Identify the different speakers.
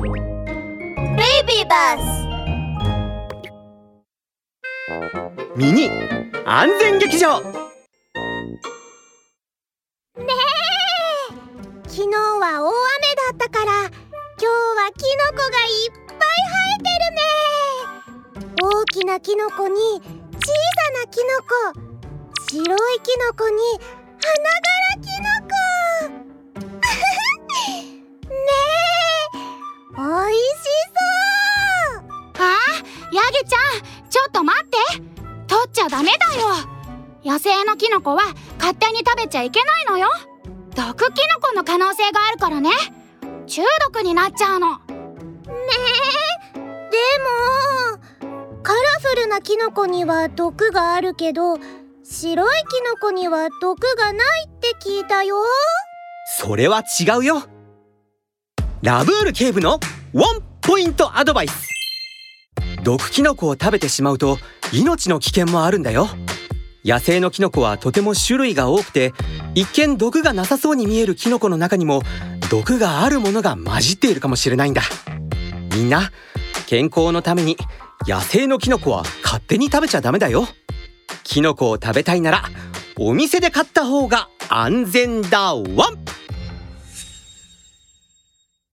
Speaker 1: ベイビーバ
Speaker 2: スミニ安全劇場。ね
Speaker 3: え。昨日は大雨だったから今日はキノコがいっぱい生えてるね。大きなキノコに小さなキノコ白いキノコに花柄
Speaker 4: ヤギちゃん。ちょっと待って。取っちゃダメだよ。野生のキノコは勝手に食べちゃいけないのよ。毒キノコの可能性があるからね。中毒になっちゃうの。ね
Speaker 3: えでもカラフルなキノコには毒があるけど白いキノコには毒がないって聞いたよ。
Speaker 2: それは違うよ。ラブール警部のワンポイントアドバイス毒キノコを食べてしまうと命の危険もあるんだよ。野生のキノコはとても種類が多くて一見毒がなさそうに見えるキノコの中にも毒があるものが混じっているかもしれないんだ。みんな健康のために野生のキノコは勝手に食べちゃダメだよ。キノコを食べたいならお店で買った方が安全だワン。